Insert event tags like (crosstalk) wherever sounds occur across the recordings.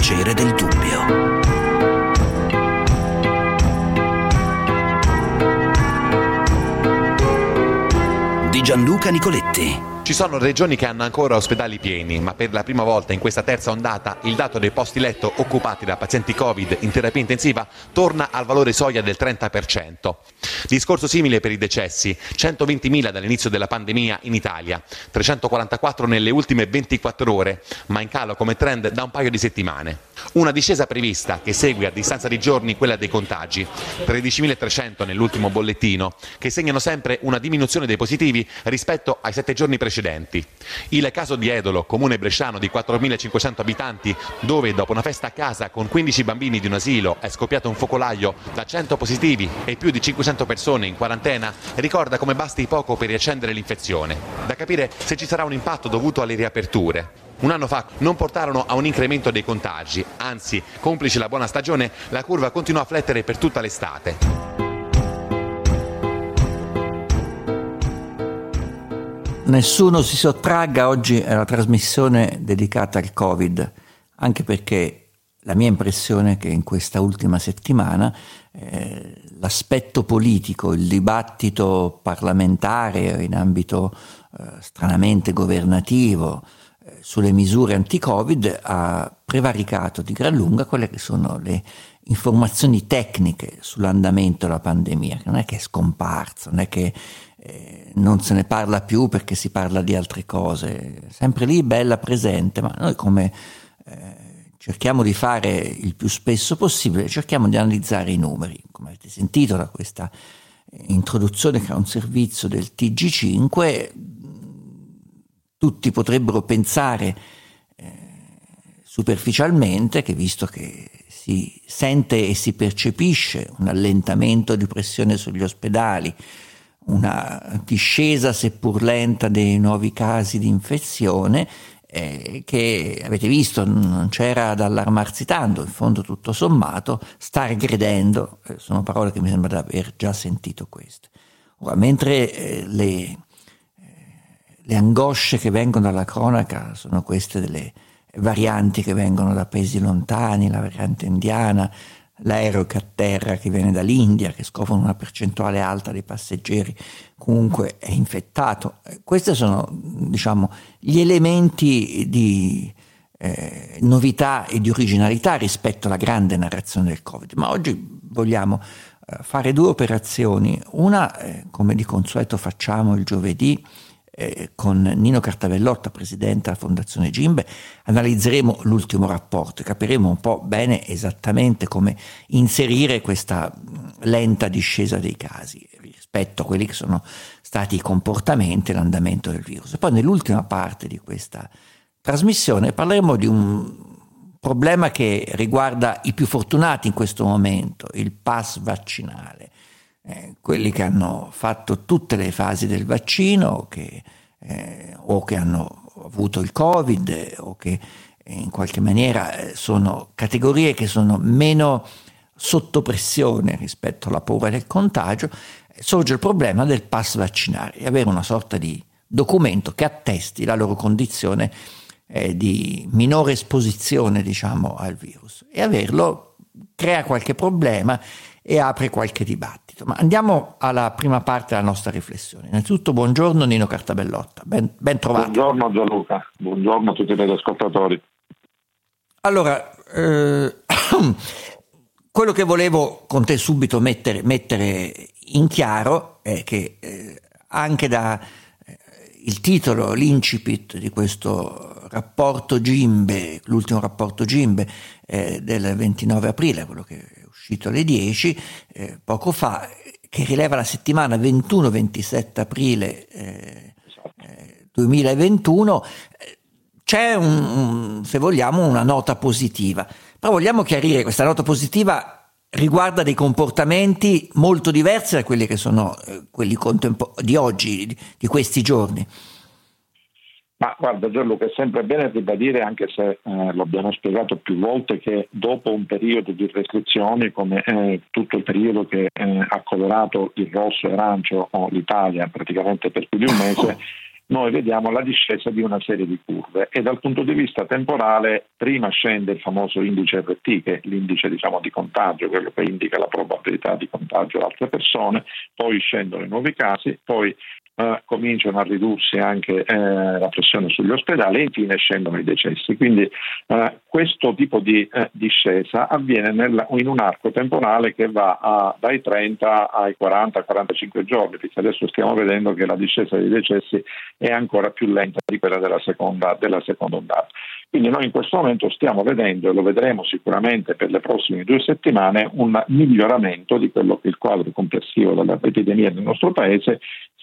piacere del dubbio. Di Gianluca Nicoletti. Ci sono regioni che hanno ancora ospedali pieni, ma per la prima volta in questa terza ondata il dato dei posti letto occupati da pazienti Covid in terapia intensiva torna al valore soglia del 30%. Discorso simile per i decessi, 120.000 dall'inizio della pandemia in Italia, 344 nelle ultime 24 ore, ma in calo come trend da un paio di settimane. Una discesa prevista che segue a distanza di giorni quella dei contagi, 13.300 nell'ultimo bollettino, che segnano sempre una diminuzione dei positivi rispetto ai sette giorni precedenti precedenti. Il caso di Edolo, comune bresciano di 4.500 abitanti, dove dopo una festa a casa con 15 bambini di un asilo è scoppiato un focolaio da 100 positivi e più di 500 persone in quarantena, ricorda come basti poco per riaccendere l'infezione. Da capire se ci sarà un impatto dovuto alle riaperture. Un anno fa non portarono a un incremento dei contagi, anzi, complice la buona stagione, la curva continuò a flettere per tutta l'estate. Nessuno si sottragga, oggi una trasmissione dedicata al Covid, anche perché la mia impressione è che in questa ultima settimana eh, l'aspetto politico, il dibattito parlamentare in ambito eh, stranamente governativo eh, sulle misure anti-Covid ha prevaricato di gran lunga quelle che sono le informazioni tecniche sull'andamento della pandemia, che non è che è scomparso, non è che eh, non se ne parla più perché si parla di altre cose, sempre lì bella presente, ma noi come eh, cerchiamo di fare il più spesso possibile, cerchiamo di analizzare i numeri, come avete sentito da questa introduzione che è un servizio del TG5, tutti potrebbero pensare eh, superficialmente che visto che si sente e si percepisce un allentamento di pressione sugli ospedali, una discesa seppur lenta dei nuovi casi di infezione eh, che avete visto non c'era da allarmarsi tanto, in fondo tutto sommato sta regredendo, eh, sono parole che mi sembra di aver già sentito queste. Ora, mentre eh, le, eh, le angosce che vengono dalla cronaca sono queste delle varianti che vengono da paesi lontani, la variante indiana, l'aereo che atterra, che viene dall'India, che scoprono una percentuale alta dei passeggeri, comunque è infettato. Eh, questi sono, diciamo, gli elementi di eh, novità e di originalità rispetto alla grande narrazione del Covid. Ma oggi vogliamo eh, fare due operazioni. Una, eh, come di consueto facciamo il giovedì, eh, con Nino Cartavellotta, presidente della Fondazione Gimbe, analizzeremo l'ultimo rapporto e capiremo un po' bene esattamente come inserire questa lenta discesa dei casi rispetto a quelli che sono stati i comportamenti e l'andamento del virus. E poi nell'ultima parte di questa trasmissione parleremo di un problema che riguarda i più fortunati in questo momento, il pass vaccinale eh, quelli che hanno fatto tutte le fasi del vaccino che, eh, o che hanno avuto il Covid o che in qualche maniera eh, sono categorie che sono meno sotto pressione rispetto alla paura del contagio, sorge il problema del pass vaccinale e avere una sorta di documento che attesti la loro condizione eh, di minore esposizione diciamo, al virus. E averlo crea qualche problema e apre qualche dibattito. Ma andiamo alla prima parte della nostra riflessione. Innanzitutto buongiorno Nino Cartabellotta, ben, ben trovato. Buongiorno Gianluca, buongiorno a tutti gli ascoltatori. Allora, eh, (coughs) quello che volevo con te subito mettere, mettere in chiaro è che eh, anche da eh, il titolo, l'incipit di questo rapporto Gimbe, l'ultimo rapporto Gimbe eh, del 29 aprile, quello che uscito alle 10 eh, poco fa, che rileva la settimana 21-27 aprile eh, 2021, eh, c'è un, se vogliamo una nota positiva. Però vogliamo chiarire questa nota positiva riguarda dei comportamenti molto diversi da quelli che sono eh, quelli contempo- di oggi, di questi giorni. Ma guarda Gianluca, è sempre bene ribadire, anche se eh, lo abbiamo spiegato più volte, che dopo un periodo di restrizioni come eh, tutto il periodo che eh, ha colorato il rosso e arancio o l'Italia praticamente per più di un mese, noi vediamo la discesa di una serie di curve. E dal punto di vista temporale prima scende il famoso indice RT che è l'indice diciamo, di contagio, quello che indica la probabilità di contagio ad altre persone, poi scendono i nuovi casi, poi eh, cominciano a ridursi anche eh, la pressione sugli ospedali e infine scendono i decessi. Quindi eh, questo tipo di eh, discesa avviene nel, in un arco temporale che va a, dai 30 ai 40-45 giorni, perché adesso stiamo vedendo che la discesa dei decessi è ancora più lenta di quella della seconda, della seconda ondata. Quindi noi in questo momento stiamo vedendo, e lo vedremo sicuramente per le prossime due settimane, un miglioramento di quello che è il quadro complessivo dell'epidemia nel nostro Paese,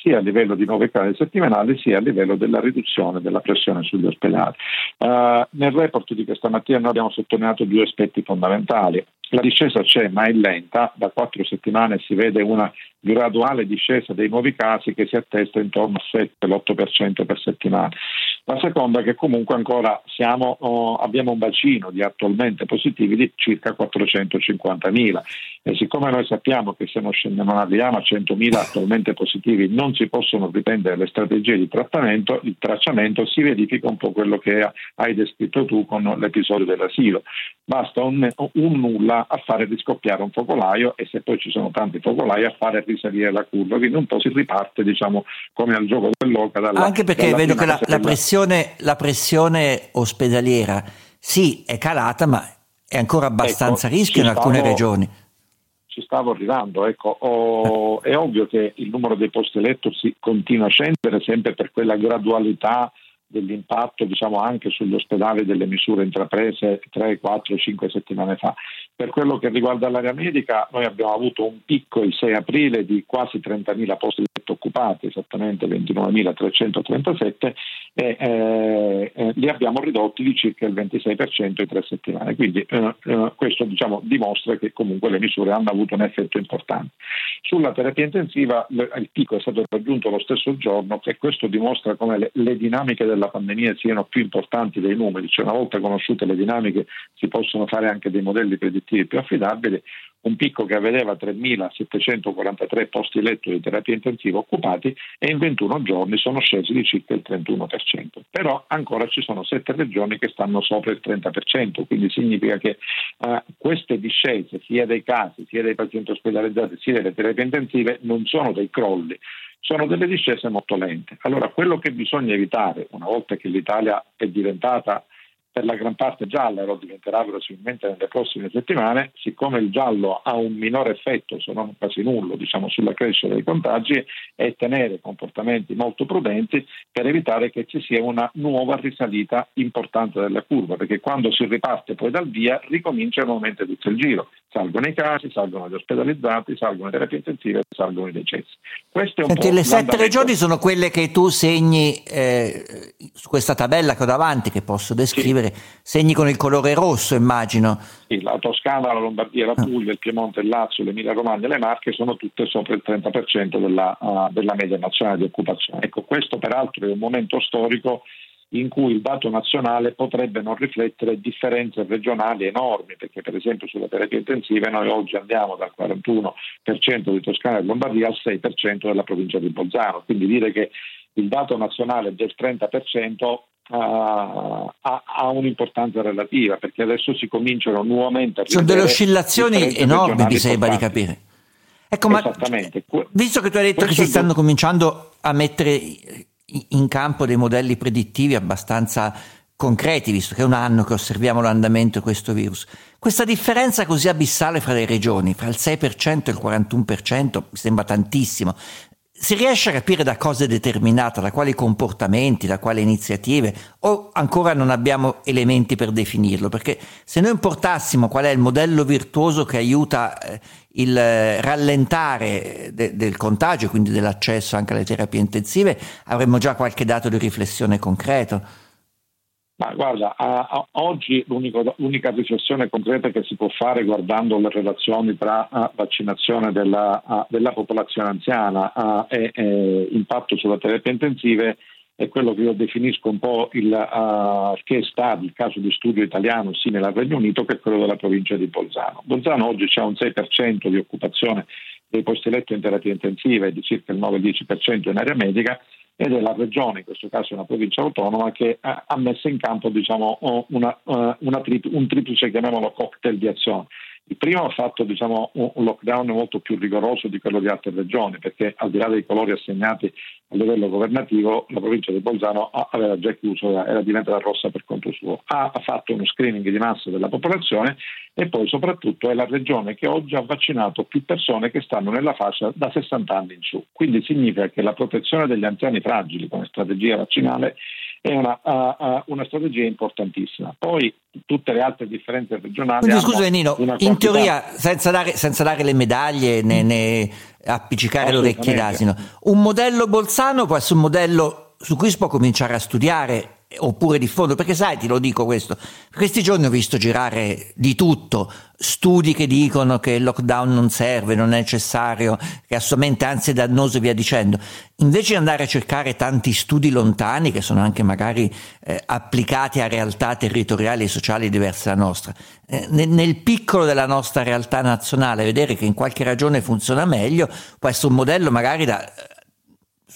sia a livello di nuove case settimanali sia a livello della riduzione della pressione sugli ospedali. Uh, nel report di questa mattina noi abbiamo sottolineato due aspetti fondamentali. La discesa c'è ma è lenta, da quattro settimane si vede una graduale discesa dei nuovi casi che si attesta intorno al 7-8% per settimana. La seconda è che comunque ancora siamo, oh, abbiamo un bacino di attualmente positivi di circa 450.000 e siccome noi sappiamo che se non, non arriviamo a 100.000 attualmente positivi non si possono riprendere le strategie di trattamento, il tracciamento si verifica un po' quello che hai descritto tu con l'episodio dell'asilo. Basta un, un nulla a fare riscoppiare un focolaio e se poi ci sono tanti focolai a fare risalire la curva, quindi un po' si riparte diciamo come al gioco dell'oca. Dalla, Anche perché vedo che la, la, pressione, la, pressione, ospedaliera sì è calata ma è ancora abbastanza ecco, rischio in alcune stavo, regioni. Ci stavo arrivando, ecco, oh, è ovvio che il numero dei posti letto si continua a scendere sempre per quella gradualità dell'impatto diciamo, anche sugli ospedali delle misure intraprese 3, 4, 5 settimane fa. Per quello che riguarda l'area medica, noi abbiamo avuto un picco il 6 aprile di quasi 30.000 posti letto occupati, esattamente 29.337, e eh, eh, li abbiamo ridotti di circa il 26% in tre settimane. Quindi eh, eh, questo diciamo, dimostra che comunque le misure hanno avuto un effetto importante. Sulla terapia intensiva il picco è stato raggiunto lo stesso giorno e questo dimostra come le, le dinamiche del della pandemia siano più importanti dei numeri, cioè una volta conosciute le dinamiche si possono fare anche dei modelli predittivi più affidabili, un picco che vedeva 3.743 posti letto di terapia intensiva occupati e in 21 giorni sono scesi di circa il 31%. Però ancora ci sono 7 regioni che stanno sopra il 30%, quindi significa che uh, queste discese sia dei casi, sia dei pazienti ospedalizzati, sia delle terapie intensive non sono dei crolli, sono delle discese molto lente. Allora quello che bisogna evitare, una volta che l'Italia è diventata per la gran parte gialla e lo diventerà verosimilmente nelle prossime settimane, siccome il giallo ha un minore effetto, se non quasi nullo, diciamo, sulla crescita dei contagi, è tenere comportamenti molto prudenti per evitare che ci sia una nuova risalita importante della curva, perché quando si riparte poi dal via ricomincia nuovamente tutto il giro. Salgono i casi, salgono gli ospedalizzati, salgono le terapie intensive, salgono i decessi. Senti, le sette regioni sono quelle che tu segni eh, su questa tabella che ho davanti, che posso descrivere. Sì vedere segni con il colore rosso, immagino. Sì, la Toscana, la Lombardia, la ah. Puglia, il Piemonte, il Lazio, l'Emilia Romagna e le Marche sono tutte sopra il 30% della, uh, della media nazionale di occupazione. Ecco, questo peraltro è un momento storico in cui il dato nazionale potrebbe non riflettere differenze regionali enormi, perché per esempio sulle terapie intensive noi oggi andiamo dal 41% di Toscana e Lombardia al 6% della provincia di Bolzano, quindi dire che il dato nazionale è del 30% ha, ha, un'importanza relativa perché adesso si cominciano nuovamente a sono delle oscillazioni enormi mi sembra di capire. Ecco ma visto che tu hai detto Questo che si stanno cominciando a mettere in campo dei modelli predittivi abbastanza concreti visto che è un anno che osserviamo l'andamento di questo virus questa differenza così abissale fra le regioni fra il 6% e il 41% mi sembra tantissimo si riesce a capire da cosa è determinata, da quali comportamenti, da quali iniziative, o ancora non abbiamo elementi per definirlo? Perché se noi importassimo qual è il modello virtuoso che aiuta eh, il rallentare de- del contagio, quindi dell'accesso anche alle terapie intensive, avremmo già qualche dato di riflessione concreto. Ma guarda, a, a, oggi l'unica riflessione concreta che si può fare guardando le relazioni tra a, vaccinazione della, della, popolazione anziana e, e, impatto sulle terapie intensive è quello che io definisco un po' il che sta il caso di studio italiano simile al Regno Unito, che è quello della provincia di Bolzano. Bolzano oggi c'è un 6% di occupazione dei posti letto in terapia intensiva e di circa il 9-10% in area medica, ed è la regione, in questo caso una provincia autonoma, che ha, messo in campo diciamo, una, una un triplice, chiamiamolo cocktail di azioni. Il primo ha fatto diciamo, un lockdown molto più rigoroso di quello di altre regioni, perché al di là dei colori assegnati a livello governativo, la provincia di Bolzano aveva già chiuso, era diventata rossa per conto suo. Ha fatto uno screening di massa della popolazione e poi soprattutto è la regione che oggi ha vaccinato più persone che stanno nella fascia da 60 anni in su. Quindi significa che la protezione degli anziani fragili come strategia vaccinale è una, uh, una, strategia importantissima. Poi tutte le altre differenze regionali. Quindi scusa Nino, in teoria, senza dare, senza dare, le medaglie né, né appiccicare le orecchie d'asino, un modello Bolzano può essere un modello su cui si può cominciare a studiare oppure di fondo, perché sai, ti lo dico questo, questi giorni ho visto girare di tutto, studi che dicono che il lockdown non serve, non è necessario, che è assolutamente anzi è dannoso e via dicendo. Invece di andare a cercare tanti studi lontani, che sono anche magari eh, applicati a realtà territoriali e sociali diverse dalla nostra, eh, nel, nel piccolo della nostra realtà nazionale, vedere che in qualche ragione funziona meglio, può essere un modello magari da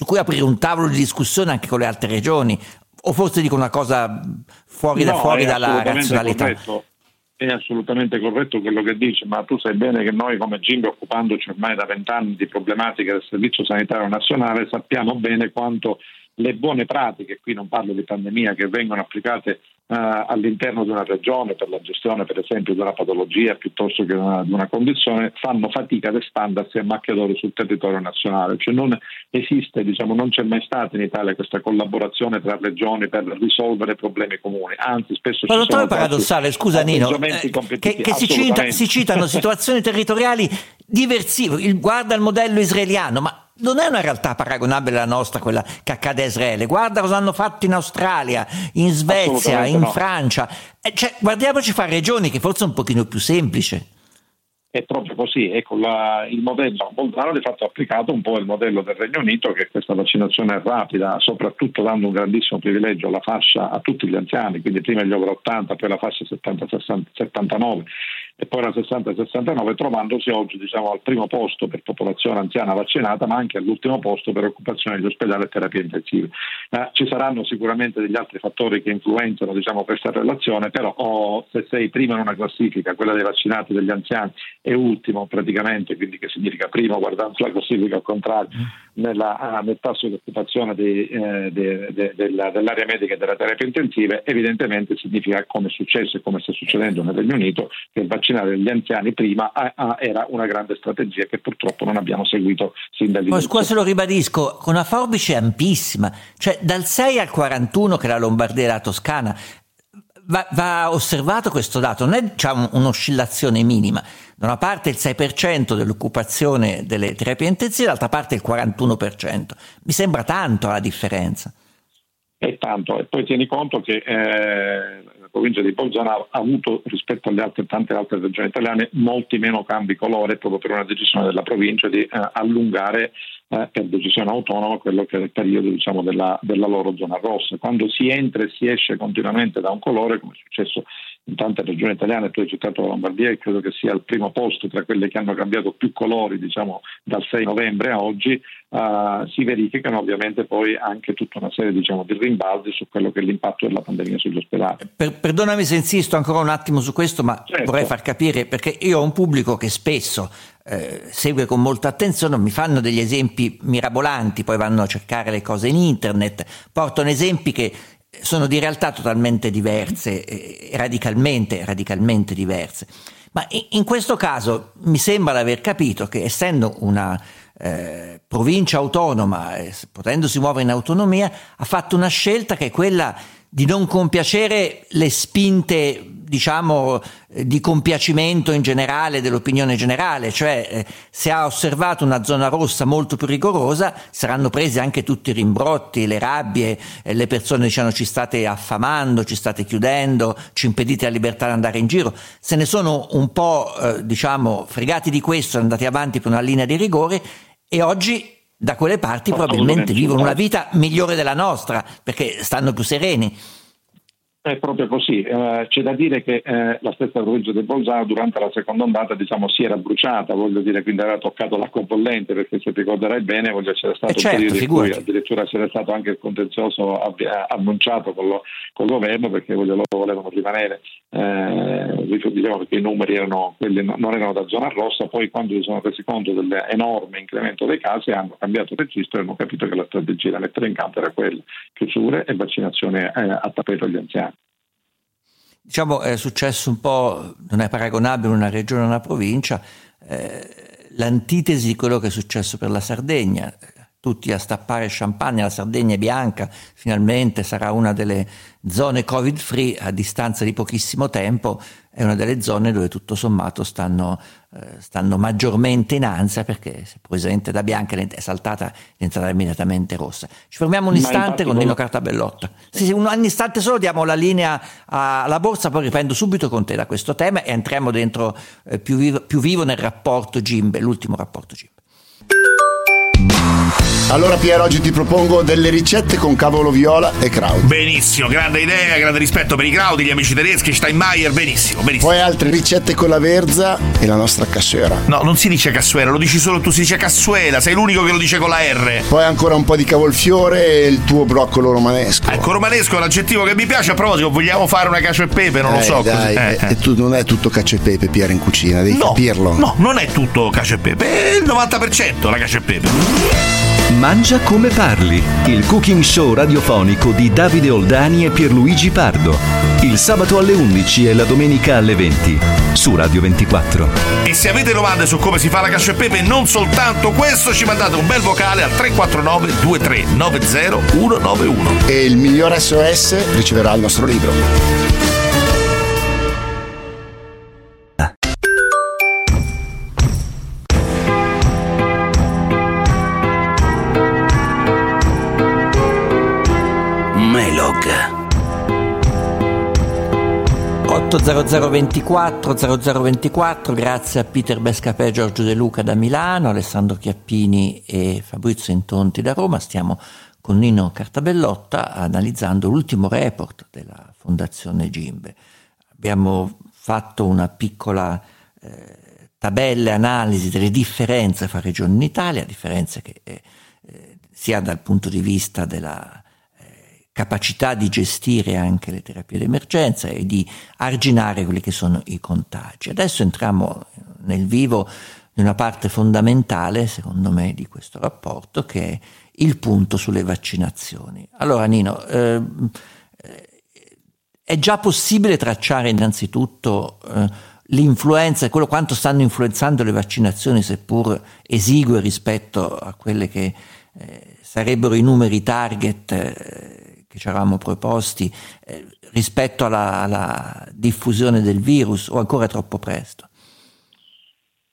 su cui aprire un tavolo di discussione anche con le altre regioni, o forse dico una cosa fuori, no, da, fuori dalla razionalità? Corretto. È assolutamente corretto quello che dici, ma tu sai bene che noi come GIMBE, occupandoci ormai da vent'anni di problematiche del Servizio Sanitario Nazionale, sappiamo bene quanto le buone pratiche, qui non parlo di pandemia, che vengono applicate all'interno di una regione per la gestione per esempio di una patologia piuttosto che di una, una, condizione, fanno fatica ad espandersi a macchia d'oro sul territorio nazionale. Cioè non esiste, diciamo, non c'è mai stata in Italia questa collaborazione tra regioni per risolvere problemi comuni, anzi spesso Ma ci sono paradossale, scusa Nino, eh, che, che si, cita, si, citano (laughs) situazioni territoriali diversive, guarda il modello israeliano, ma non è una realtà paragonabile alla nostra, quella che accade a Israele. Guarda cosa hanno fatto in Australia, in Svezia, in no. Francia. Eh, cioè, guardiamoci fra regioni che forse è un pochino più semplice. È proprio così, ecco la, il modello Bolzano di fatto ha applicato un po' il modello del Regno Unito che questa vaccinazione rapida, soprattutto dando un grandissimo privilegio alla fascia a tutti gli anziani, quindi prima gli over 80, poi la fascia 70-79 e poi la 60-69, trovandosi oggi diciamo, al primo posto per popolazione anziana vaccinata, ma anche all'ultimo posto per occupazione di ospedali e terapie intensive. Eh, ci saranno sicuramente degli altri fattori che influenzano diciamo, questa relazione, però oh, se sei prima in una classifica, quella dei vaccinati degli anziani, e ultimo praticamente, quindi che significa primo guardando la classifica al contrario, nella, nel tasso di occupazione di, eh, de, de, della, dell'area medica e della terapia intensiva, evidentemente significa come è successo e come sta succedendo nel Regno Unito che vaccinare gli anziani prima ah, ah, era una grande strategia che purtroppo non abbiamo seguito sin dall'inizio. Poi se lo ribadisco, con una forbice ampissima, cioè dal 6 al 41 che la Lombardia e la Toscana, va, va osservato questo dato, non è diciamo, un'oscillazione minima. Da una parte il 6% dell'occupazione delle terapie intensive, dall'altra parte il 41%. Mi sembra tanto la differenza. È tanto, e poi tieni conto che eh, la provincia di Bolzano ha avuto rispetto alle altre, tante altre regioni italiane molti meno cambi colore proprio per una decisione della provincia di eh, allungare eh, per decisione autonoma quello che è il periodo diciamo, della, della loro zona rossa. Quando si entra e si esce continuamente da un colore, come è successo in tante regioni italiane, tu hai citato la Lombardia e credo che sia al primo posto tra quelle che hanno cambiato più colori diciamo, dal 6 novembre a oggi, uh, si verificano ovviamente poi anche tutta una serie diciamo, di rimbalzi su quello che è l'impatto della pandemia sugli ospedali. Per, perdonami se insisto ancora un attimo su questo, ma certo. vorrei far capire perché io ho un pubblico che spesso eh, segue con molta attenzione, mi fanno degli esempi mirabolanti, poi vanno a cercare le cose in internet, portano esempi che sono di realtà totalmente diverse, eh, radicalmente, radicalmente diverse. Ma in questo caso mi sembra di aver capito che essendo una eh, provincia autonoma, eh, potendosi muovere in autonomia, ha fatto una scelta che è quella di non compiacere le spinte, diciamo, di compiacimento in generale dell'opinione generale, cioè eh, se ha osservato una zona rossa molto più rigorosa saranno presi anche tutti i rimbrotti, le rabbie, eh, le persone diciamo ci state affamando, ci state chiudendo, ci impedite la libertà di andare in giro, se ne sono un po' eh, diciamo fregati di questo, andati avanti per una linea di rigore e oggi da quelle parti probabilmente vivono una vita migliore della nostra perché stanno più sereni. È proprio così, eh, c'è da dire che eh, la stessa provincia di Bolzano durante la seconda ondata diciamo, si era bruciata, voglio dire, quindi aveva toccato l'acqua bollente perché se ricorderai bene voglio, c'era stato eh certo, un periodo addirittura c'era stato anche il contenzioso avvia- annunciato con lo, col governo perché voglio, loro volevano rimanere, eh, diciamo perché i numeri erano, quelli non erano da zona rossa, poi quando si sono resi conto dell'enorme incremento dei casi hanno cambiato registro e hanno capito che la strategia da mettere in campo era quella, chiusure e vaccinazione eh, a tappeto agli anziani. Diciamo è successo un po', non è paragonabile una regione a una provincia, eh, l'antitesi di quello che è successo per la Sardegna. Tutti a stappare champagne, la Sardegna è bianca, finalmente sarà una delle zone covid free a distanza di pochissimo tempo, è una delle zone dove tutto sommato stanno, eh, stanno maggiormente in ansia perché se presente da bianca è saltata è diventata immediatamente rossa. Ci fermiamo un istante con Nino Cartabellotta. Sì, sì, un, un istante solo diamo la linea alla borsa, poi riprendo subito con te da questo tema e entriamo dentro eh, più, vivo, più vivo nel rapporto Gimbe, l'ultimo rapporto Gimbe. Allora Piero, oggi ti propongo delle ricette con cavolo viola e kraut. Benissimo, grande idea, grande rispetto per i Kraudi, gli amici tedeschi, Steinmeier, benissimo, benissimo. Poi altre ricette con la verza e la nostra cassuera. No, non si dice cassuera, lo dici solo tu, si dice cassuela, sei l'unico che lo dice con la R. Poi ancora un po' di cavolfiore e il tuo broccolo romanesco. Ecco, romanesco è l'aggettivo che mi piace, a proposito, vogliamo fare una cacio e pepe, non lo Eh, so. dai, così. Eh, eh, eh. tu non è tutto cacio e pepe, Piero, in cucina, devi No, capirlo. no, non è tutto cacio e pepe, è il 90% la cacio e pepe. Mangia come parli, il cooking show radiofonico di Davide Oldani e Pierluigi Pardo. Il sabato alle 11 e la domenica alle 20 su Radio 24. E se avete domande su come si fa la cacio e pepe, non soltanto questo, ci mandate un bel vocale al 349 2390 191. E il miglior SOS riceverà il nostro libro. 80024 0024 grazie a Peter Bescapè Giorgio De Luca da Milano, Alessandro Chiappini e Fabrizio Intonti da Roma. Stiamo con Nino Cartabellotta analizzando l'ultimo report della Fondazione Gimbe. Abbiamo fatto una piccola eh, tabella analisi delle differenze fra regioni in Italia, differenze che eh, eh, sia dal punto di vista della capacità di gestire anche le terapie d'emergenza e di arginare quelli che sono i contagi. Adesso entriamo nel vivo di una parte fondamentale, secondo me, di questo rapporto, che è il punto sulle vaccinazioni. Allora, Nino, eh, è già possibile tracciare innanzitutto eh, l'influenza e quello quanto stanno influenzando le vaccinazioni, seppur esigue rispetto a quelle che eh, sarebbero i numeri target eh, che ci eravamo proposti eh, rispetto alla, alla, diffusione del virus o ancora troppo presto?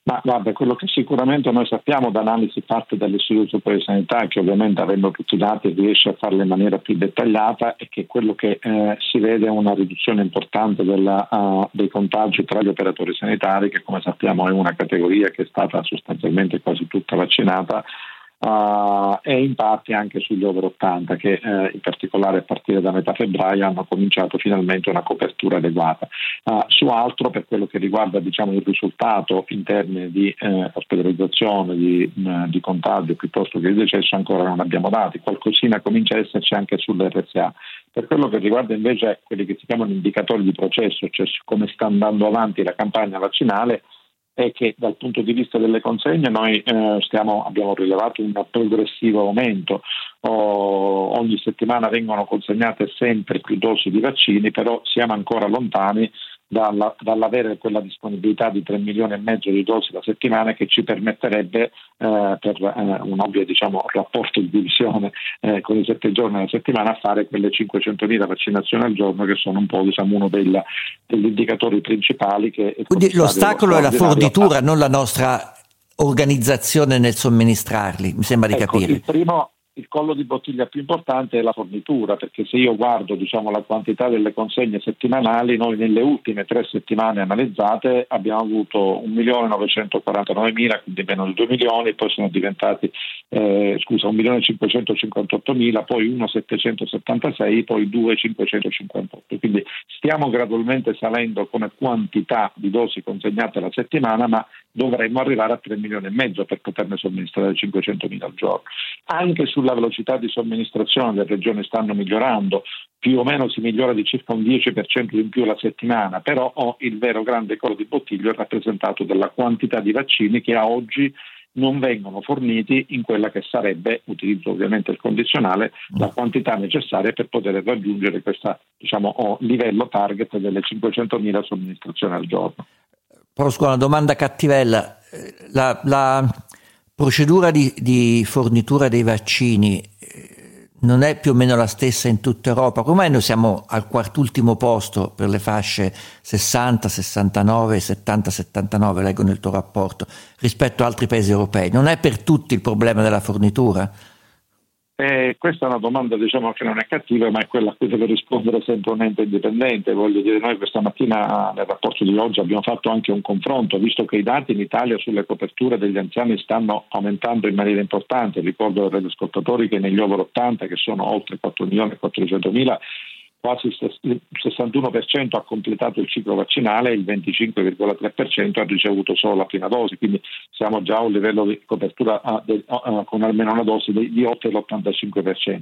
Ma guarda, quello che sicuramente noi sappiamo da analisi fatte dall'Istituto Superiore di Sanità, che ovviamente avendo tutti i dati riesce a farle in maniera più dettagliata, è che quello che eh, si vede è una riduzione importante della, uh, dei contagi tra gli operatori sanitari, che come sappiamo è una categoria che è stata sostanzialmente quasi tutta vaccinata, Uh, e in parte anche sugli over 80 che uh, in particolare a partire da metà febbraio hanno cominciato finalmente una copertura adeguata. Uh, su altro per quello che riguarda diciamo, il risultato in termini di ospedalizzazione, di, di, contagio piuttosto che di decesso ancora non abbiamo dati, qualcosina comincia a esserci anche sull'RSA. Per quello che riguarda invece quelli che si chiamano indicatori di processo, cioè come sta andando avanti la campagna vaccinale, è che dal punto di vista delle consegne noi eh, stiamo, abbiamo rilevato un progressivo aumento, oh, ogni settimana vengono consegnate sempre più dosi di vaccini, però siamo ancora lontani dalla, dall'avere quella disponibilità di 3 milioni e mezzo di dosi la settimana che ci permetterebbe eh, per eh, un ovvio diciamo, rapporto di divisione eh, con i 7 giorni alla settimana a fare quelle 500.000 vaccinazioni al giorno che sono un po' diciamo, uno del, degli indicatori principali. Che Quindi l'ostacolo è la fornitura, non la nostra organizzazione nel somministrarli, mi sembra di ecco, capire. Il primo, il collo di bottiglia più importante è la fornitura, perché se io guardo diciamo, la quantità delle consegne settimanali, noi nelle ultime tre settimane analizzate abbiamo avuto 1.949.000, quindi meno di 2 milioni, poi sono diventati eh, scusa, 1.558.000, poi 1.776, poi 2.558. Quindi stiamo gradualmente salendo come quantità di dosi consegnate alla settimana, ma dovremmo arrivare a 3 milioni e mezzo per poterne somministrare 500.000 al giorno. Anche sulla velocità di somministrazione le regioni stanno migliorando, più o meno si migliora di circa un 10% in più la settimana, però il vero grande collo di bottiglio è rappresentato dalla quantità di vaccini che a oggi non vengono forniti in quella che sarebbe, utilizzo ovviamente il condizionale, la quantità necessaria per poter raggiungere questo diciamo, livello target delle 500.000 somministrazioni al giorno. Prosco, una domanda cattivella. La, la procedura di, di, fornitura dei vaccini non è più o meno la stessa in tutta Europa. Come mai noi siamo al quartultimo posto per le fasce 60, 69, 70, 79, leggo nel tuo rapporto, rispetto a altri paesi europei? Non è per tutti il problema della fornitura? Eh, questa è una domanda diciamo, che non è cattiva, ma è quella a cui deve rispondere sempre un ente indipendente. Voglio dire, noi questa mattina nel rapporto di oggi abbiamo fatto anche un confronto, visto che i dati in Italia sulle coperture degli anziani stanno aumentando in maniera importante. Ricordo ai ascoltatori che negli over 80, che sono oltre 4 milioni e 400 mila, quasi il 61% ha completato il ciclo vaccinale e il 25,3% ha ricevuto solo la prima dose, quindi siamo già a un livello di copertura con almeno una dose di oltre l'85%.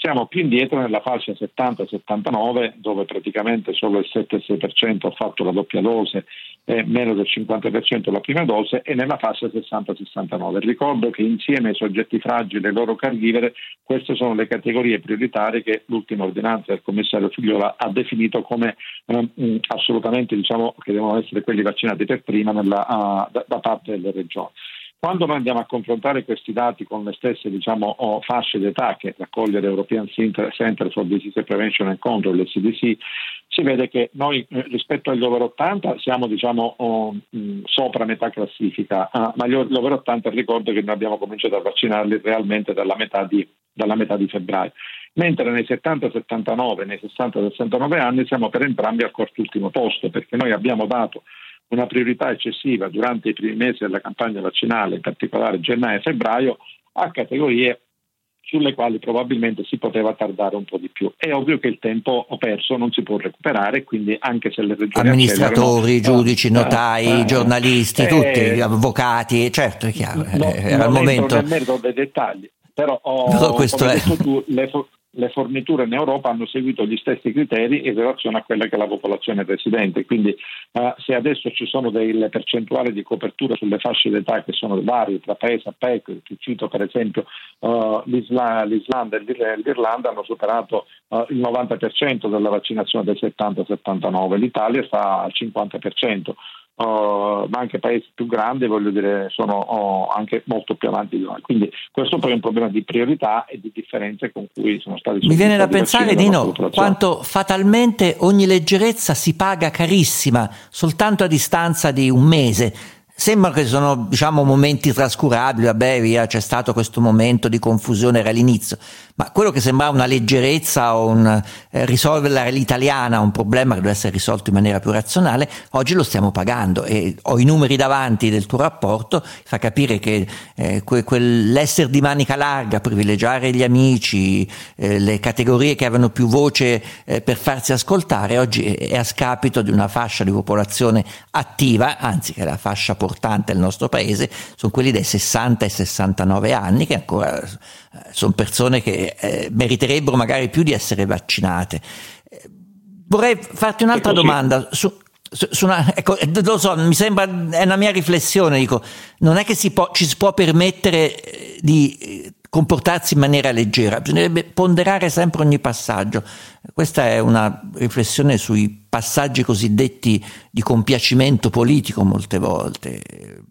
Siamo più indietro nella fascia 70-79 dove praticamente solo il 7-6% ha fatto la doppia dose e meno del 50% la prima dose e nella fascia 60-69. Ricordo che insieme ai soggetti fragili e ai loro caregiver queste sono le categorie prioritarie che l'ultima ordinanza del commissario Figliola ha definito come eh, assolutamente diciamo, che devono essere quelli vaccinati per prima nella, uh, da, da parte delle regioni. Quando noi andiamo a confrontare questi dati con le stesse diciamo, fasce d'età che raccoglie l'European Center for Disease Prevention and Control, l'SDC, si vede che noi eh, rispetto agli over 80 siamo diciamo, sopra metà classifica, ah, ma gli over 80 ricordo che noi abbiamo cominciato a vaccinarli realmente dalla metà di, dalla metà di febbraio. Mentre nei 70-79 nei 60-69 anni siamo per entrambi al quartultimo posto perché noi abbiamo dato una priorità eccessiva durante i primi mesi della campagna vaccinale, in particolare gennaio e febbraio, a categorie sulle quali probabilmente si poteva tardare un po' di più. È ovvio che il tempo perso non si può recuperare, quindi anche se le regioni amministratori, giudici, eh, notai, eh, giornalisti, eh, tutti, avvocati, certo è chiaro, no, era il momento nel merito dei dettagli, però, oh, però questo è... Tu, le, le forniture in Europa hanno seguito gli stessi criteri in relazione a quella che è la popolazione residente. Quindi eh, se adesso ci sono delle percentuali di copertura sulle fasce d'età che sono varie tra paese a paese, ti cito per esempio uh, l'Isla- l'Islanda e l'Irlanda hanno superato uh, il 90% della vaccinazione del 70-79, l'Italia sta al 50% uh, ma anche paesi più grandi voglio dire, sono uh, anche molto più avanti di noi. Quindi questo poi è un problema di priorità e di differenze con cui sono stati Mi viene da pensare, Dino, quanto fatalmente ogni leggerezza si paga carissima soltanto a distanza di un mese Sembra che sono diciamo, momenti trascurabili, vabbè c'è stato questo momento di confusione, era l'inizio, ma quello che sembrava una leggerezza o un, eh, risolvere all'italiana un problema che deve essere risolto in maniera più razionale, oggi lo stiamo pagando e ho i numeri davanti del tuo rapporto, fa capire che eh, que, quell'essere di manica larga, privilegiare gli amici, eh, le categorie che avevano più voce eh, per farsi ascoltare, oggi è a scapito di una fascia di popolazione attiva, anzi che è la fascia importante del nostro paese, sono quelli dai 60 ai 69 anni che ancora eh, sono persone che eh, meriterebbero magari più di essere vaccinate. Vorrei farti un'altra domanda su, su, una, ecco, eh, lo so, mi sembra, è una mia riflessione, dico, non è che si può, ci si può permettere eh, di comportarsi in maniera leggera, bisognerebbe ponderare sempre ogni passaggio. Questa è una riflessione sui passaggi cosiddetti di compiacimento politico molte volte,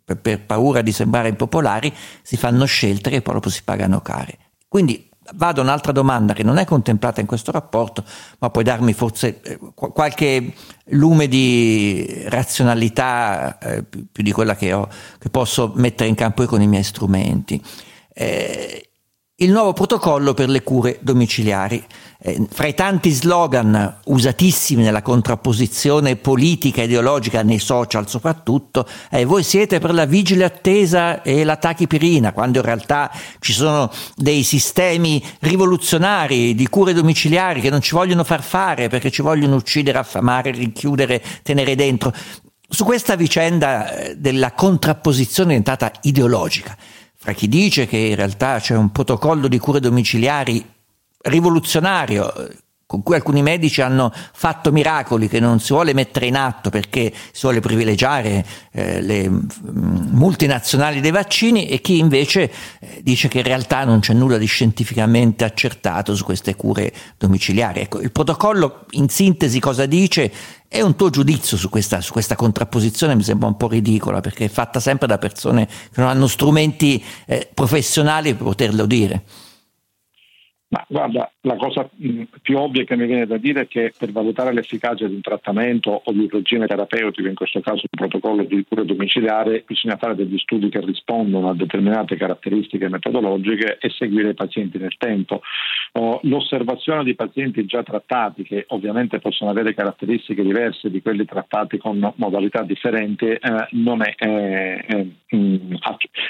per, per paura di sembrare impopolari si fanno scelte che poi dopo si pagano care. Quindi vado a un'altra domanda che non è contemplata in questo rapporto, ma puoi darmi forse eh, qualche lume di razionalità eh, più, più, di quella che, ho, che posso mettere in campo io con i miei strumenti. Eh, il nuovo protocollo per le cure domiciliari. Eh, fra i tanti slogan usatissimi nella contrapposizione politica e ideologica nei social soprattutto, eh, voi siete per la vigile attesa e la tachipirina, quando in realtà ci sono dei sistemi rivoluzionari di cure domiciliari che non ci vogliono far fare perché ci vogliono uccidere, affamare, rinchiudere, tenere dentro. Su questa vicenda eh, della contrapposizione diventata ideologica, fra chi dice che in realtà c'è un protocollo di cure domiciliari rivoluzionario con cui alcuni medici hanno fatto miracoli che non si vuole mettere in atto perché si vuole privilegiare eh, le mm, multinazionali dei vaccini e chi invece eh, dice che in realtà non c'è nulla di scientificamente accertato su queste cure domiciliari. Ecco, il protocollo in sintesi cosa dice? È un tuo giudizio su questa, su questa, contrapposizione mi sembra un po' ridicola perché è fatta sempre da persone che non hanno strumenti eh, professionali per poterlo dire. Ma guarda, la cosa più ovvia che mi viene da dire è che per valutare l'efficacia di un trattamento o di un regime terapeutico, in questo caso un protocollo di cura domiciliare, bisogna fare degli studi che rispondono a determinate caratteristiche metodologiche e seguire i pazienti nel tempo. L'osservazione di pazienti già trattati, che ovviamente possono avere caratteristiche diverse di quelli trattati con modalità differenti, eh, non è eh, eh,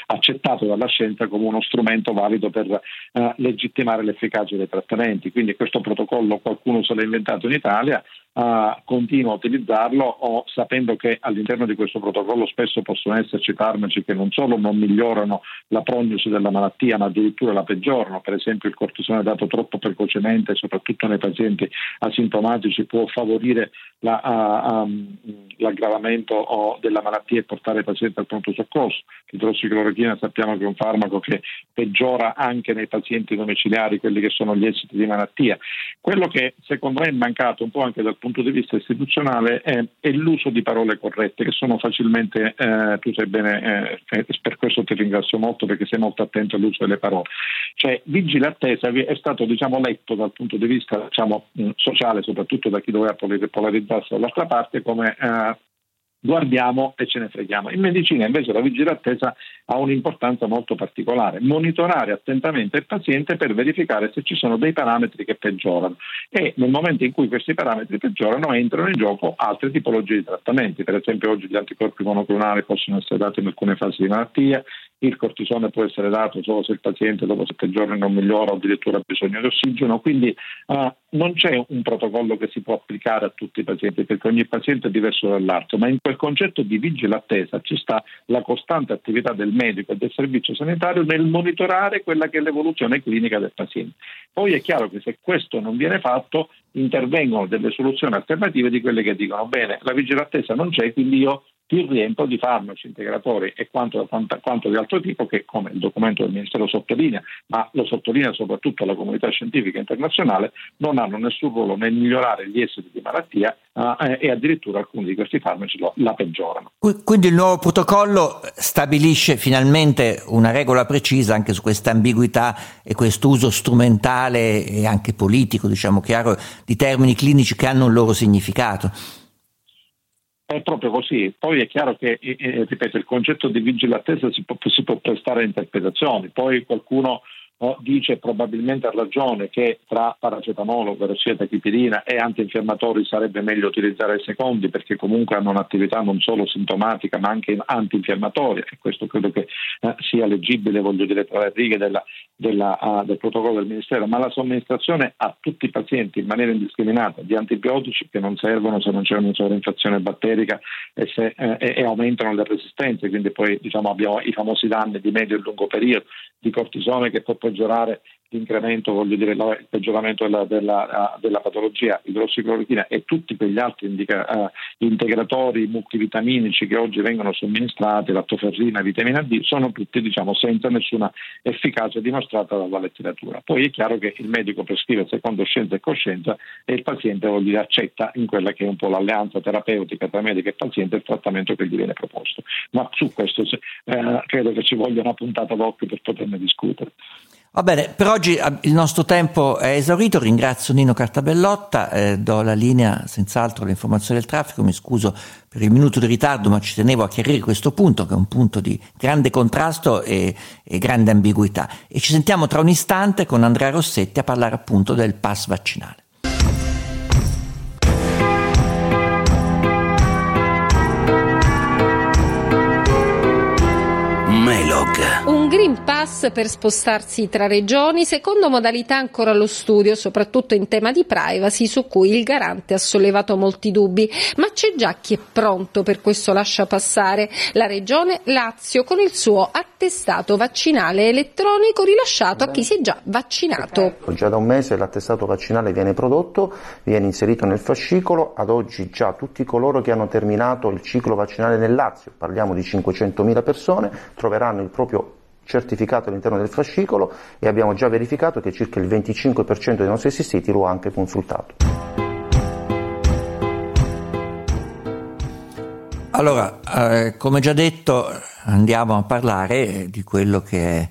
accettato dalla scienza come uno strumento valido per eh, legittimare l'efficacia efficacia dei trattamenti. Quindi questo protocollo qualcuno se l'ha inventato in Italia, uh, continua a utilizzarlo o, sapendo che all'interno di questo protocollo spesso possono esserci farmaci che non solo non migliorano la prognosi della malattia ma addirittura la peggiorano, per esempio il cortisone dato troppo precocemente soprattutto nei pazienti asintomatici può favorire la, uh, um, l'aggravamento della malattia e portare i pazienti al pronto soccorso. L'idrossiclorochina sappiamo che è un farmaco che peggiora anche nei pazienti domiciliari quelli che sono gli esiti di malattia. Quello che secondo me è mancato un po' anche dal punto punto di vista istituzionale è, è l'uso di parole corrette che sono facilmente, eh, tu sai bene, eh, per questo ti ringrazio molto perché sei molto attento all'uso delle parole. Cioè, vigile attesa è stato diciamo, letto dal punto di vista diciamo, sociale, soprattutto da chi doveva polarizzarsi dall'altra parte, come eh, guardiamo e ce ne freghiamo. In medicina invece la vigile attesa ha un'importanza molto particolare, monitorare attentamente il paziente per verificare se ci sono dei parametri che peggiorano. E nel momento in cui questi parametri peggiorano entrano in gioco altre tipologie di trattamenti, per esempio oggi gli anticorpi monoclonali possono essere dati in alcune fasi di malattia, il cortisone può essere dato solo se il paziente dopo sette giorni non migliora o addirittura ha bisogno di ossigeno, quindi uh, non c'è un protocollo che si può applicare a tutti i pazienti perché ogni paziente è diverso dall'altro, ma in quel concetto di vigile attesa ci sta la costante attività del medico e del servizio sanitario nel monitorare quella che è l'evoluzione clinica del paziente. Poi è chiaro che se questo non viene fatto intervengono delle soluzioni alternative di quelle che dicono bene, la vigile attesa non c'è, quindi io il rientro di farmaci integratori e quanto, quanto, di altro tipo che, come il documento del Ministero sottolinea, ma lo sottolinea soprattutto la comunità scientifica internazionale, non hanno nessun ruolo nel migliorare gli esiti di malattia eh, e addirittura alcuni di questi farmaci lo, la peggiorano. Quindi il nuovo protocollo stabilisce finalmente una regola precisa anche su questa ambiguità e questo uso strumentale e anche politico, diciamo chiaro, di termini clinici che hanno un loro significato. È proprio così. Poi è chiaro che, eh, ripeto, il concetto di vigile attesa si può, si può prestare a interpretazioni. Poi qualcuno dice probabilmente ha ragione che tra paracetamolo, tachipirina e antinfiammatori sarebbe meglio utilizzare i secondi perché comunque hanno un'attività non solo sintomatica ma anche antinfiammatoria. E questo credo che eh, sia leggibile, voglio dire, tra le righe della, della, uh, del protocollo del Ministero, ma la somministrazione a tutti i pazienti in maniera indiscriminata di antibiotici che non servono se non c'è una sovrainfezione batterica e, se, eh, e, aumentano le resistenze, quindi poi diciamo, abbiamo i famosi danni di medio e lungo periodo di cortisone che può peggiorare l'incremento, voglio dire, il peggioramento della, della, della patologia, idrossiclorochina e tutti quegli altri indica, uh, integratori multivitaminici che oggi vengono somministrati, lattoferrina, vitamina D, sono tutti diciamo, senza nessuna efficacia dimostrata dalla letteratura. Poi è chiaro che il medico prescrive secondo scienza e coscienza e il paziente vuol dire, accetta in quella che è un po' l'alleanza terapeutica tra medico e paziente il trattamento che gli viene proposto. Ma su questo eh, credo che ci voglia una puntata d'occhio per poterne discutere. Va bene, per oggi il nostro tempo è esaurito, ringrazio Nino Cartabellotta, eh, do la linea senz'altro alle informazioni del traffico, mi scuso per il minuto di ritardo ma ci tenevo a chiarire questo punto che è un punto di grande contrasto e, e grande ambiguità. E ci sentiamo tra un istante con Andrea Rossetti a parlare appunto del pass vaccinale. Un Green Pass per spostarsi tra regioni, secondo modalità ancora allo studio, soprattutto in tema di privacy, su cui il garante ha sollevato molti dubbi. Ma c'è già chi è pronto per questo lascia passare. La regione Lazio con il suo attestato vaccinale elettronico rilasciato a chi si è già vaccinato. Già da un mese l'attestato vaccinale viene prodotto, viene inserito nel fascicolo, ad oggi già tutti coloro che hanno terminato il ciclo vaccinale nel Lazio, parliamo di 500.000 persone, troveranno il proprio certificato all'interno del fascicolo e abbiamo già verificato che circa il 25% dei nostri assistiti lo ha anche consultato. Allora, eh, come già detto, andiamo a parlare di quello che è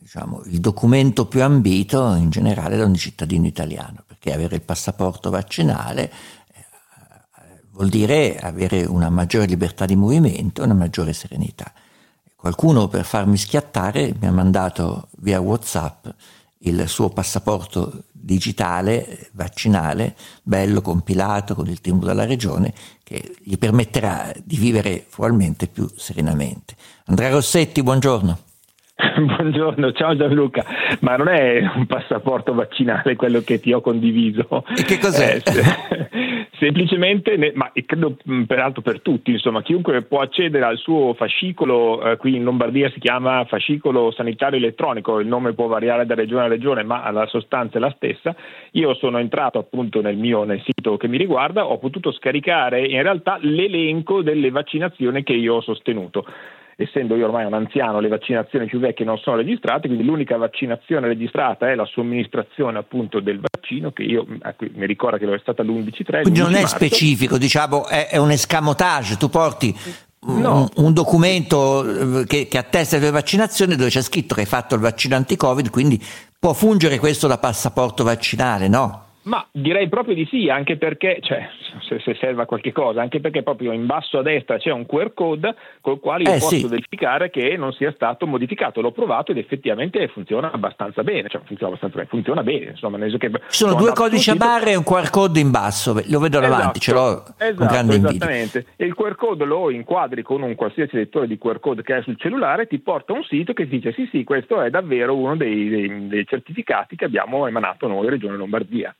diciamo, il documento più ambito in generale da un cittadino italiano, perché avere il passaporto vaccinale eh, vuol dire avere una maggiore libertà di movimento e una maggiore serenità. Qualcuno per farmi schiattare mi ha mandato via WhatsApp il suo passaporto digitale vaccinale, bello compilato con il timbro della regione, che gli permetterà di vivere probabilmente più serenamente. Andrea Rossetti, buongiorno. (laughs) Buongiorno, ciao Gianluca, ma non è un passaporto vaccinale quello che ti ho condiviso. E che cos'è? Eh, (laughs) semplicemente, ma credo peraltro per tutti, insomma, chiunque può accedere al suo fascicolo, eh, qui in Lombardia si chiama fascicolo sanitario elettronico, il nome può variare da regione a regione, ma la sostanza è la stessa. Io sono entrato appunto nel mio nel sito che mi riguarda, ho potuto scaricare in realtà l'elenco delle vaccinazioni che io ho sostenuto essendo io ormai un anziano, le vaccinazioni più vecchie non sono registrate, quindi l'unica vaccinazione registrata è la somministrazione appunto del vaccino, che io mi ricordo che è stata l'11-3. Quindi non è marzo. specifico, diciamo, è, è un escamotage, tu porti No. Un, un, documento eh, che, che, attesta le tue vaccinazioni dove c'è scritto che hai fatto il vaccino anti-Covid, quindi può fungere questo da passaporto vaccinale, no? Ma direi proprio di sì, anche perché, cioè, se, se serve a qualche cosa, anche perché proprio in basso a destra c'è un QR code col quale io Eh, posso sì. verificare che non sia stato modificato. L'ho provato ed effettivamente funziona abbastanza bene, cioè funziona abbastanza bene, funziona bene, insomma, nel senso che Ci sono due codici a barre e un QR code in basso, lo vedo davanti, ce l'ho con Esatto, grande invidia. esattamente. E il QR code lo inquadri con un qualsiasi lettore di QR code che hai sul cellulare, ti porta a un sito che ti dice sì sì, questo è davvero uno dei, dei- dei certificati che abbiamo emanato noi, Regione Lombardia.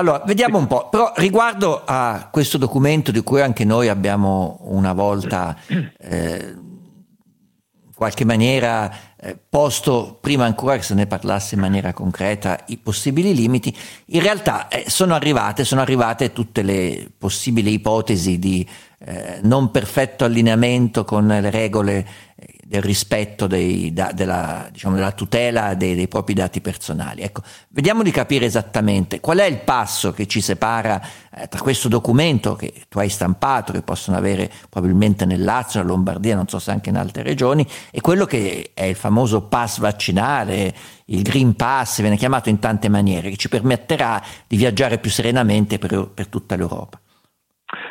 Allora, vediamo un po', però riguardo a questo documento di cui anche noi abbiamo una volta eh, in qualche maniera eh, posto, prima ancora che se ne parlasse in maniera concreta, i possibili limiti, in realtà eh, sono arrivate, sono arrivate tutte le possibili ipotesi di eh, non perfetto allineamento con le regole eh, del rispetto dei, da- della, diciamo, della tutela dei, dei propri dati personali. Ecco, vediamo di capire esattamente qual è il passo che ci separa eh, tra questo documento che tu hai stampato, che possono avere probabilmente nel Lazio, nella Lombardia, non so se anche in altre regioni, e quello che è il famoso pass vaccinale, il Green Pass, viene chiamato in tante maniere, che ci permetterà di viaggiare più serenamente per- per tutta l'Europa.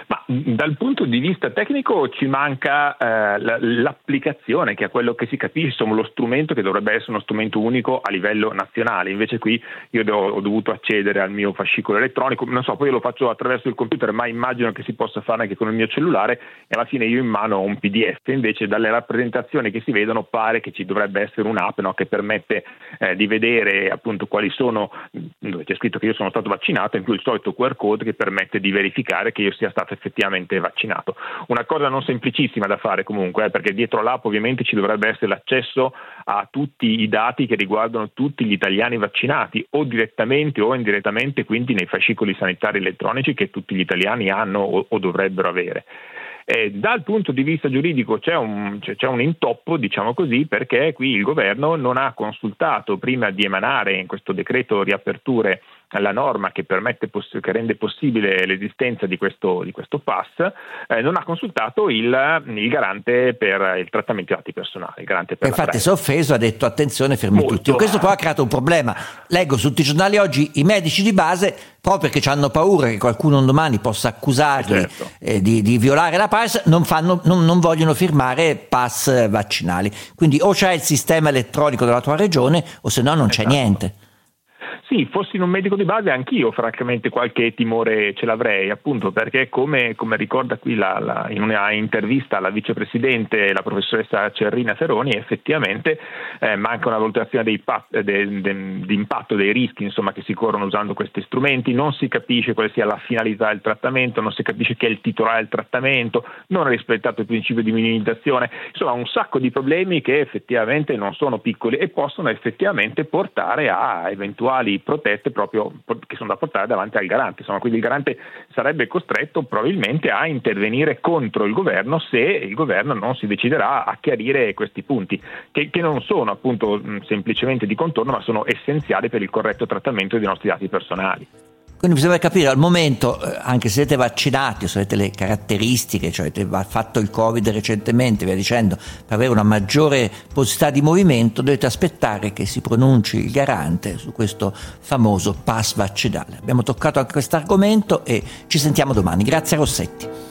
Ma dal punto di vista tecnico ci manca eh, la- l'applicazione, che è quello che si capisce, insomma, lo strumento che dovrebbe essere uno strumento unico a livello nazionale. Invece qui io do- ho dovuto accedere al mio fascicolo elettronico, non so, poi io lo faccio attraverso il computer, ma immagino che si possa fare anche con il mio cellulare e alla fine io in mano ho un PDF. Invece dalle rappresentazioni che si vedono pare che ci dovrebbe essere un'app no, che permette eh, di vedere appunto quali sono, dove c'è scritto che io sono stato vaccinato, in più il solito QR code che permette di verificare che io sia stato effettivamente vaccinato. Una cosa non semplicissima da fare comunque, eh, perché dietro l'app ovviamente ci dovrebbe essere l'accesso a tutti i dati che riguardano tutti gli italiani vaccinati, o direttamente o indirettamente, quindi nei fascicoli sanitari elettronici che tutti gli italiani hanno o, o dovrebbero avere. Eh, dal punto di vista giuridico c'è un, c'è- c'è un intoppo, diciamo così, perché qui il governo non ha consultato prima di emanare in questo decreto riaperture la norma che, permette, che rende possibile l'esistenza di questo, di questo pass, eh, non ha consultato il, il, garante per il trattamento dati personali. Infatti si è offeso, ha detto attenzione, fermi Molto. tutti. Questo poi ha creato un problema. Leggo su tutti i giornali oggi i medici di base, proprio perché hanno paura che qualcuno un domani possa accusarli certo. eh, di, di, violare la pass, non, fanno, non, non vogliono firmare pass vaccinali. Quindi o c'è il sistema elettronico della tua regione o se no non c'è esatto. niente. Sì, fossi in un medico di base anch'io francamente qualche timore ce l'avrei, appunto perché come, come ricorda qui la, la, in una intervista la vicepresidente, la professoressa Cerrina Feroni, effettivamente eh, manca una valutazione di de, impatto dei rischi insomma, che si corrono usando questi strumenti, non si capisce quale sia la finalità del trattamento, non si capisce chi è il titolare del trattamento, non è rispettato il principio di minimizzazione, insomma un sacco di problemi che effettivamente non sono piccoli e possono effettivamente portare a eventuali proteste proprio che sono da portare davanti al garante. Insomma, quindi il garante sarebbe costretto probabilmente a intervenire contro il governo se il governo non si deciderà a chiarire questi punti, che, che non sono appunto semplicemente di contorno, ma sono essenziali per il corretto trattamento dei nostri dati personali. Quindi bisogna capire al momento, eh, anche se siete vaccinati o se avete le caratteristiche, cioè avete fatto il Covid recentemente, via dicendo, per avere una maggiore possibilità di movimento, dovete aspettare che si pronunci il garante su questo famoso pass vaccinale. Abbiamo toccato anche questo argomento e ci sentiamo domani. Grazie a Rossetti.